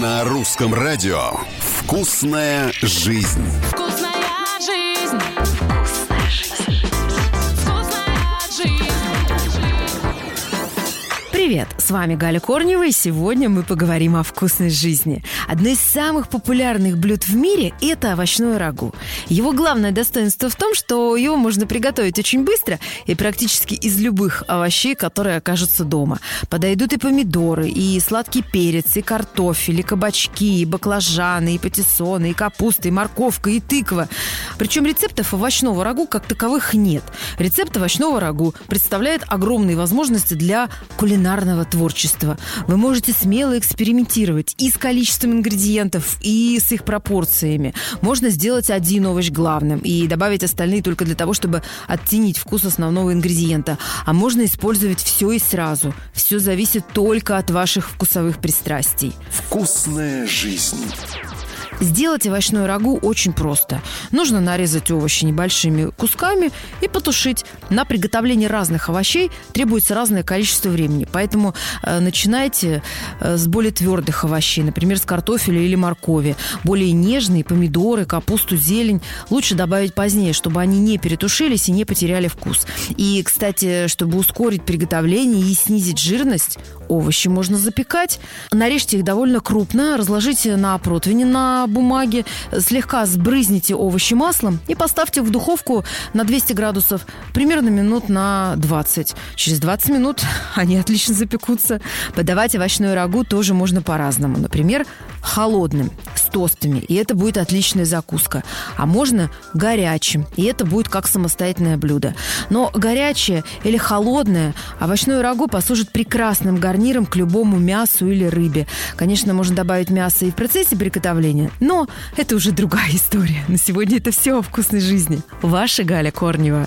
На русском радио «Вкусная жизнь». Привет, с вами Галя Корнева, и сегодня мы поговорим о вкусной жизни. Одно из самых популярных блюд в мире – это овощное рагу. Его главное достоинство в том, что его можно приготовить очень быстро и практически из любых овощей, которые окажутся дома. Подойдут и помидоры, и сладкий перец, и картофель, и кабачки, и баклажаны, и патиссоны, и капуста, и морковка, и тыква. Причем рецептов овощного рагу как таковых нет. Рецепт овощного рагу представляет огромные возможности для кулинарного творчества. Вы можете смело экспериментировать и с количеством ингредиентов, и с их пропорциями. Можно сделать один овощ главным и добавить остальные только для того, чтобы оттенить вкус основного ингредиента. А можно использовать все и сразу. Все зависит только от ваших вкусовых пристрастий. «Вкусная жизнь». Сделать овощной рагу очень просто. Нужно нарезать овощи небольшими кусками и потушить. На приготовление разных овощей требуется разное количество времени. Поэтому э, начинайте э, с более твердых овощей, например, с картофеля или моркови. Более нежные помидоры, капусту, зелень лучше добавить позднее, чтобы они не перетушились и не потеряли вкус. И, кстати, чтобы ускорить приготовление и снизить жирность, овощи можно запекать. Нарежьте их довольно крупно, разложите на противне на бумаге, слегка сбрызните овощи маслом и поставьте в духовку на 200 градусов примерно минут на 20. Через 20 минут они отлично запекутся. Подавать овощную рагу тоже можно по-разному. Например, холодным, тостами, и это будет отличная закуска. А можно горячим, и это будет как самостоятельное блюдо. Но горячее или холодное овощное рагу послужит прекрасным гарниром к любому мясу или рыбе. Конечно, можно добавить мясо и в процессе приготовления, но это уже другая история. На сегодня это все о вкусной жизни. Ваша Галя Корнева.